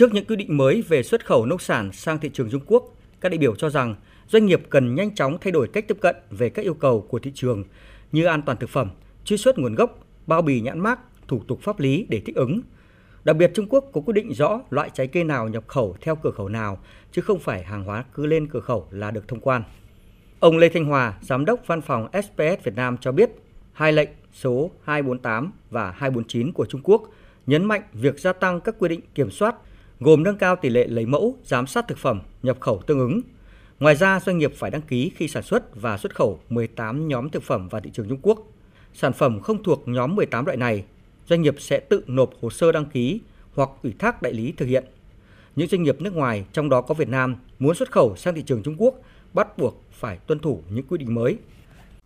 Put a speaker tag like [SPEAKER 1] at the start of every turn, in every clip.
[SPEAKER 1] Trước những quy định mới về xuất khẩu nông sản sang thị trường Trung Quốc, các đại biểu cho rằng doanh nghiệp cần nhanh chóng thay đổi cách tiếp cận về các yêu cầu của thị trường như an toàn thực phẩm, truy xuất nguồn gốc, bao bì nhãn mác, thủ tục pháp lý để thích ứng. Đặc biệt Trung Quốc có quy định rõ loại trái cây nào nhập khẩu theo cửa khẩu nào, chứ không phải hàng hóa cứ lên cửa khẩu là được thông quan. Ông Lê Thanh Hòa, Giám đốc Văn phòng SPS Việt Nam cho biết, hai lệnh số 248 và 249 của Trung Quốc nhấn mạnh việc gia tăng các quy định kiểm soát gồm nâng cao tỷ lệ lấy mẫu, giám sát thực phẩm, nhập khẩu tương ứng. Ngoài ra, doanh nghiệp phải đăng ký khi sản xuất và xuất khẩu 18 nhóm thực phẩm vào thị trường Trung Quốc. Sản phẩm không thuộc nhóm 18 loại này, doanh nghiệp sẽ tự nộp hồ sơ đăng ký hoặc ủy thác đại lý thực hiện. Những doanh nghiệp nước ngoài, trong đó có Việt Nam, muốn xuất khẩu sang thị trường Trung Quốc bắt buộc phải tuân thủ những quy định mới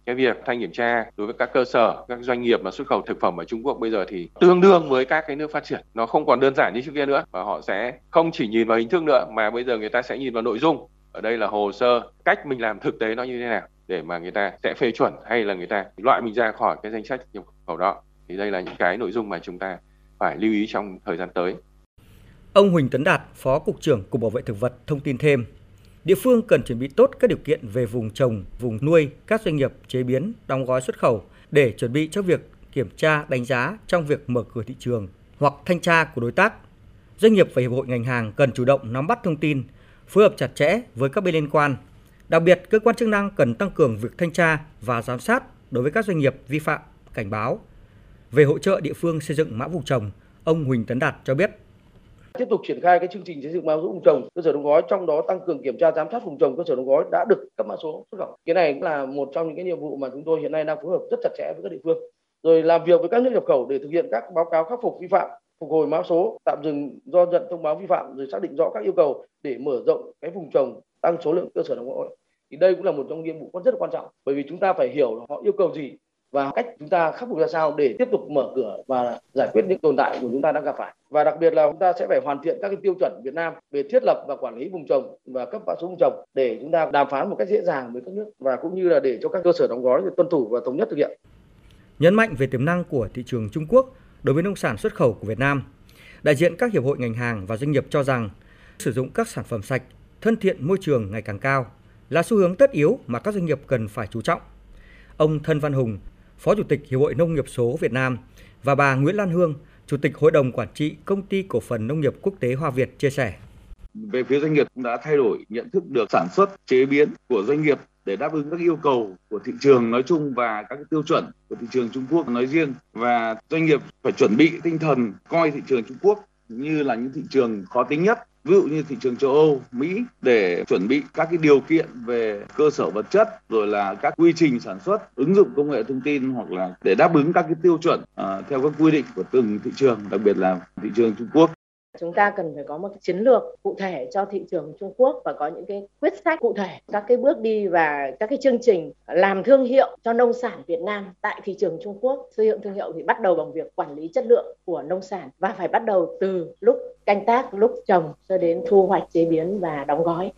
[SPEAKER 2] cái việc thanh kiểm tra đối với các cơ sở các doanh nghiệp mà xuất khẩu thực phẩm ở Trung Quốc bây giờ thì tương đương với các cái nước phát triển. Nó không còn đơn giản như trước kia nữa và họ sẽ không chỉ nhìn vào hình thức nữa mà bây giờ người ta sẽ nhìn vào nội dung. Ở đây là hồ sơ cách mình làm thực tế nó như thế nào để mà người ta sẽ phê chuẩn hay là người ta loại mình ra khỏi cái danh sách nhập khẩu đó. Thì đây là những cái nội dung mà chúng ta phải lưu ý trong thời gian tới.
[SPEAKER 1] Ông Huỳnh Tấn Đạt, Phó Cục trưởng Cục Bảo vệ Thực vật thông tin thêm, Địa phương cần chuẩn bị tốt các điều kiện về vùng trồng, vùng nuôi, các doanh nghiệp chế biến, đóng gói xuất khẩu để chuẩn bị cho việc kiểm tra, đánh giá trong việc mở cửa thị trường hoặc thanh tra của đối tác. Doanh nghiệp và hiệp hội ngành hàng cần chủ động nắm bắt thông tin, phối hợp chặt chẽ với các bên liên quan. Đặc biệt, cơ quan chức năng cần tăng cường việc thanh tra và giám sát đối với các doanh nghiệp vi phạm, cảnh báo. Về hỗ trợ địa phương xây dựng mã vùng trồng, ông Huỳnh Tấn Đạt cho biết
[SPEAKER 3] tiếp tục triển khai cái chương trình xây dựng mã số vùng trồng cơ sở đóng gói, trong đó tăng cường kiểm tra giám sát vùng trồng cơ sở đóng gói đã được cấp mã số xuất khẩu. Cái này cũng là một trong những cái nhiệm vụ mà chúng tôi hiện nay đang phối hợp rất chặt chẽ với các địa phương. Rồi làm việc với các nước nhập khẩu để thực hiện các báo cáo khắc phục vi phạm, phục hồi mã số, tạm dừng do nhận thông báo vi phạm rồi xác định rõ các yêu cầu để mở rộng cái vùng trồng, tăng số lượng cơ sở đóng gói. Thì đây cũng là một trong nhiệm vụ rất là quan trọng, bởi vì chúng ta phải hiểu họ yêu cầu gì và cách chúng ta khắc phục ra sao để tiếp tục mở cửa và giải quyết những tồn tại của chúng ta đang gặp phải và đặc biệt là chúng ta sẽ phải hoàn thiện các cái tiêu chuẩn Việt Nam về thiết lập và quản lý vùng trồng và cấp mã số vùng trồng để chúng ta đàm phán một cách dễ dàng với các nước và cũng như là để cho các cơ sở đóng gói tuân thủ và thống nhất thực hiện.
[SPEAKER 1] Nhấn mạnh về tiềm năng của thị trường Trung Quốc đối với nông sản xuất khẩu của Việt Nam, đại diện các hiệp hội ngành hàng và doanh nghiệp cho rằng sử dụng các sản phẩm sạch, thân thiện môi trường ngày càng cao là xu hướng tất yếu mà các doanh nghiệp cần phải chú trọng. Ông Thân Văn Hùng, Phó Chủ tịch Hiệp hội Nông nghiệp số Việt Nam và bà Nguyễn Lan Hương, Chủ tịch Hội đồng Quản trị Công ty Cổ phần Nông nghiệp Quốc tế Hoa Việt chia sẻ.
[SPEAKER 4] Về phía doanh nghiệp cũng đã thay đổi nhận thức được sản xuất, chế biến của doanh nghiệp để đáp ứng các yêu cầu của thị trường nói chung và các tiêu chuẩn của thị trường Trung Quốc nói riêng và doanh nghiệp phải chuẩn bị tinh thần coi thị trường Trung Quốc như là những thị trường khó tính nhất ví dụ như thị trường châu Âu, Mỹ để chuẩn bị các cái điều kiện về cơ sở vật chất rồi là các quy trình sản xuất, ứng dụng công nghệ thông tin hoặc là để đáp ứng các cái tiêu chuẩn uh, theo các quy định của từng thị trường, đặc biệt là thị trường Trung Quốc.
[SPEAKER 5] Chúng ta cần phải có một cái chiến lược cụ thể cho thị trường Trung Quốc và có những cái quyết sách cụ thể các cái bước đi và các cái chương trình làm thương hiệu cho nông sản Việt Nam tại thị trường Trung Quốc. Xây dựng thương hiệu thì bắt đầu bằng việc quản lý chất lượng của nông sản và phải bắt đầu từ lúc canh tác lúc trồng cho đến thu hoạch chế biến và đóng gói.